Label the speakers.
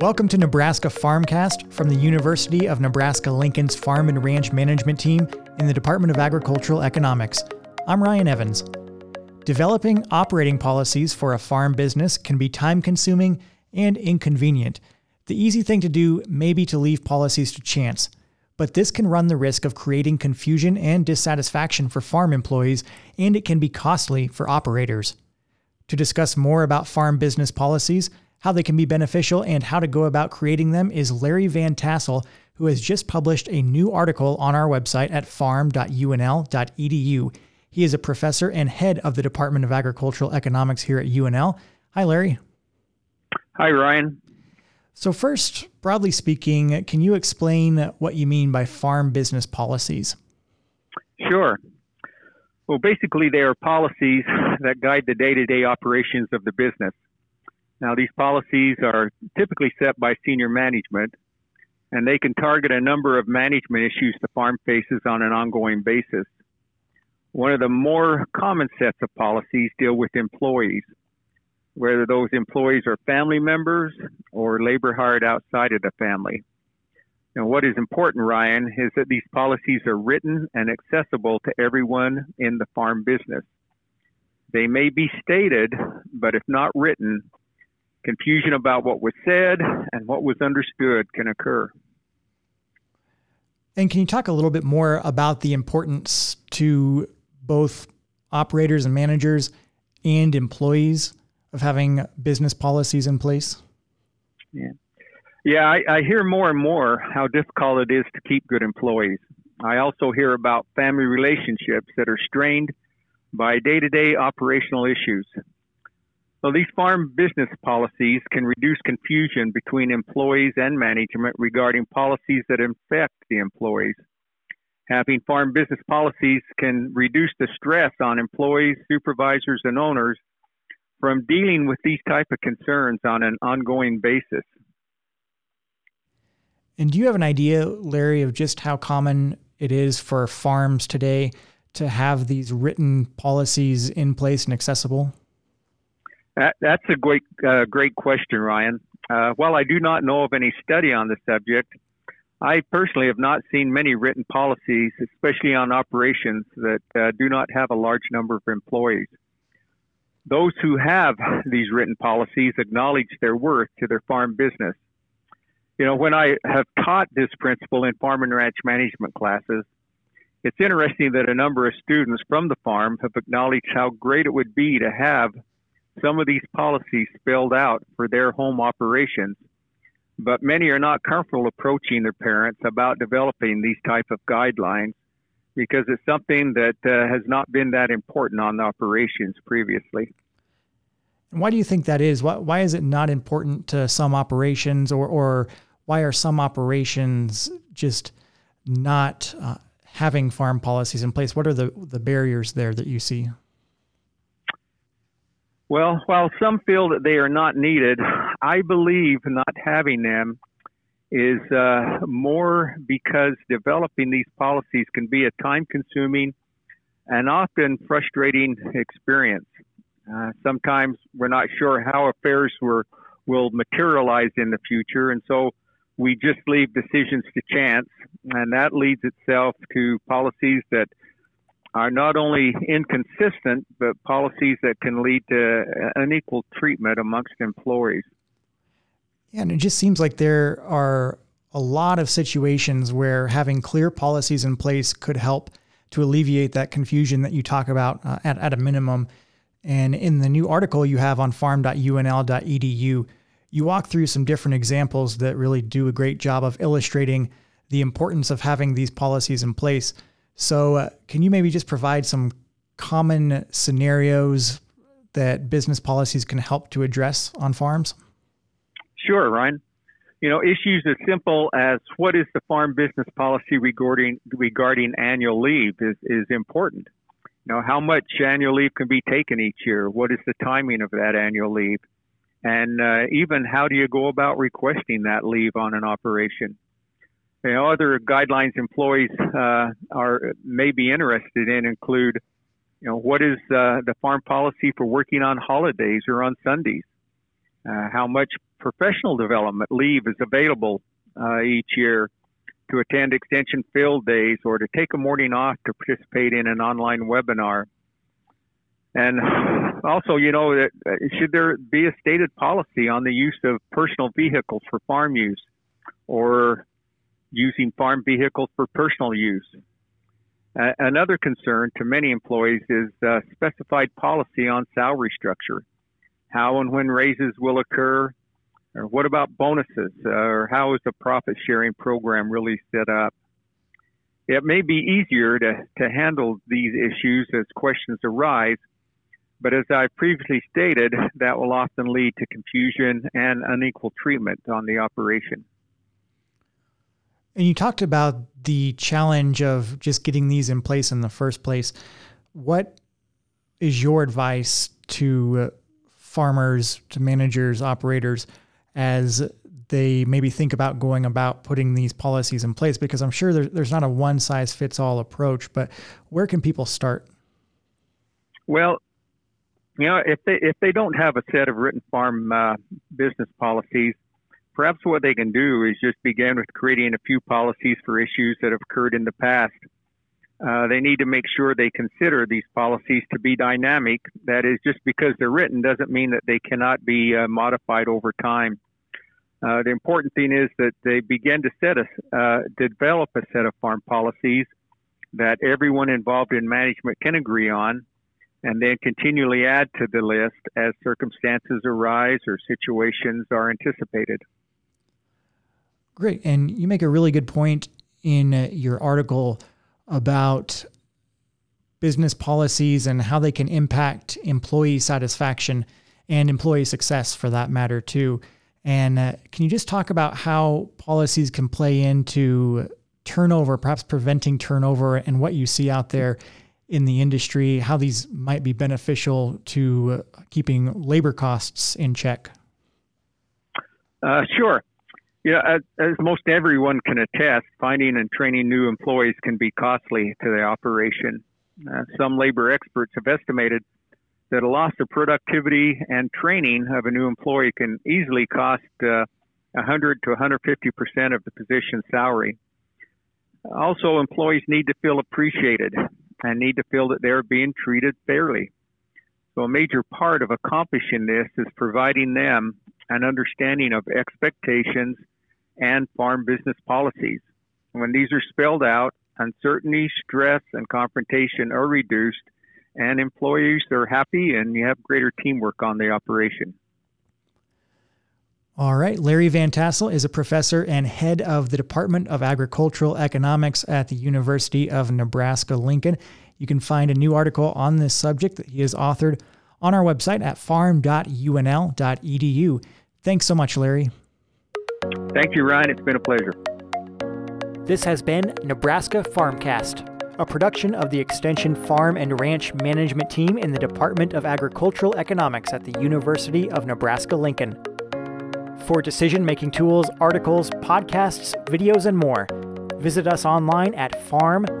Speaker 1: Welcome to Nebraska Farmcast from the University of Nebraska Lincoln's Farm and Ranch Management Team in the Department of Agricultural Economics. I'm Ryan Evans. Developing operating policies for a farm business can be time consuming and inconvenient. The easy thing to do may be to leave policies to chance, but this can run the risk of creating confusion and dissatisfaction for farm employees, and it can be costly for operators. To discuss more about farm business policies, how they can be beneficial, and how to go about creating them is Larry Van Tassell, who has just published a new article on our website at farm.unl.edu. He is a professor and head of the Department of Agricultural Economics here at UNL. Hi, Larry.
Speaker 2: Hi, Ryan.
Speaker 1: So, first, broadly speaking, can you explain what you mean by farm business policies?
Speaker 2: Sure. Well, basically, they are policies that guide the day to day operations of the business. Now, these policies are typically set by senior management, and they can target a number of management issues the farm faces on an ongoing basis. One of the more common sets of policies deal with employees, whether those employees are family members or labor hired outside of the family. And what is important, Ryan, is that these policies are written and accessible to everyone in the farm business. They may be stated, but if not written, Confusion about what was said and what was understood can occur.
Speaker 1: And can you talk a little bit more about the importance to both operators and managers and employees of having business policies in place?
Speaker 2: Yeah. Yeah, I, I hear more and more how difficult it is to keep good employees. I also hear about family relationships that are strained by day to day operational issues. So these farm business policies can reduce confusion between employees and management regarding policies that affect the employees. Having farm business policies can reduce the stress on employees, supervisors, and owners from dealing with these type of concerns on an ongoing basis.
Speaker 1: And do you have an idea, Larry, of just how common it is for farms today to have these written policies in place and accessible?
Speaker 2: That, that's a great, uh, great question, Ryan. Uh, while I do not know of any study on the subject, I personally have not seen many written policies, especially on operations that uh, do not have a large number of employees. Those who have these written policies acknowledge their worth to their farm business. You know, when I have taught this principle in farm and ranch management classes, it's interesting that a number of students from the farm have acknowledged how great it would be to have some of these policies spelled out for their home operations, but many are not comfortable approaching their parents about developing these type of guidelines because it's something that uh, has not been that important on operations previously.
Speaker 1: Why do you think that is? Why, why is it not important to some operations, or, or why are some operations just not uh, having farm policies in place? What are the, the barriers there that you see?
Speaker 2: Well, while some feel that they are not needed, I believe not having them is uh, more because developing these policies can be a time consuming and often frustrating experience. Uh, sometimes we're not sure how affairs were, will materialize in the future, and so we just leave decisions to chance, and that leads itself to policies that are not only inconsistent, but policies that can lead to unequal treatment amongst employees.
Speaker 1: Yeah, and it just seems like there are a lot of situations where having clear policies in place could help to alleviate that confusion that you talk about uh, at, at a minimum. And in the new article you have on farm.unl.edu, you walk through some different examples that really do a great job of illustrating the importance of having these policies in place. So, uh, can you maybe just provide some common scenarios that business policies can help to address on farms?
Speaker 2: Sure, Ryan. You know, issues as simple as what is the farm business policy regarding regarding annual leave is, is important. You know, how much annual leave can be taken each year? What is the timing of that annual leave? And uh, even how do you go about requesting that leave on an operation? You know, other guidelines employees uh, are may be interested in include, you know, what is uh, the farm policy for working on holidays or on Sundays? uh, how much professional development leave is available uh, each year to attend extension field days or to take a morning off to participate in an online webinar. And also, you know, uh, should there be a stated policy on the use of personal vehicles for farm use or using farm vehicles for personal use? Another concern to many employees is uh, specified policy on salary structure. How and when raises will occur, or what about bonuses, uh, or how is the profit sharing program really set up? It may be easier to, to handle these issues as questions arise, but as I previously stated, that will often lead to confusion and unequal treatment on the operation.
Speaker 1: And you talked about the challenge of just getting these in place in the first place. What is your advice to farmers, to managers, operators, as they maybe think about going about putting these policies in place? Because I'm sure there's not a one size fits all approach, but where can people start?
Speaker 2: Well, you know, if they if they don't have a set of written farm uh, business policies, perhaps what they can do is just begin with creating a few policies for issues that have occurred in the past. Uh, they need to make sure they consider these policies to be dynamic. That is, just because they're written doesn't mean that they cannot be uh, modified over time. Uh, the important thing is that they begin to set a, uh, develop a set of farm policies that everyone involved in management can agree on, and then continually add to the list as circumstances arise or situations are anticipated.
Speaker 1: Great. And you make a really good point in uh, your article about business policies and how they can impact employee satisfaction and employee success for that matter, too. And uh, can you just talk about how policies can play into turnover, perhaps preventing turnover, and what you see out there in the industry, how these might be beneficial to uh, keeping labor costs in check?
Speaker 2: Uh, sure. Yeah, as, as, most everyone can attest, finding and training new employees can be costly to the operation. Uh, some labor experts have estimated that a loss of productivity and training of a new employee can easily cost uh, 100 to 150 percent of the position salary. Also, employees need to feel appreciated and need to feel that they're being treated fairly. So, a major part of accomplishing this is providing them an understanding of expectations and farm business policies. When these are spelled out, uncertainty, stress, and confrontation are reduced, and employees are happy and you have greater teamwork on the operation.
Speaker 1: All right. Larry Van Tassell is a professor and head of the Department of Agricultural Economics at the University of Nebraska Lincoln. You can find a new article on this subject that he has authored on our website at farm.unl.edu. Thanks so much, Larry.
Speaker 2: Thank you, Ryan. It's been a pleasure.
Speaker 1: This has been Nebraska Farmcast, a production of the Extension Farm and Ranch Management Team in the Department of Agricultural Economics at the University of Nebraska Lincoln. For decision making tools, articles, podcasts, videos, and more, visit us online at farm.unl.edu.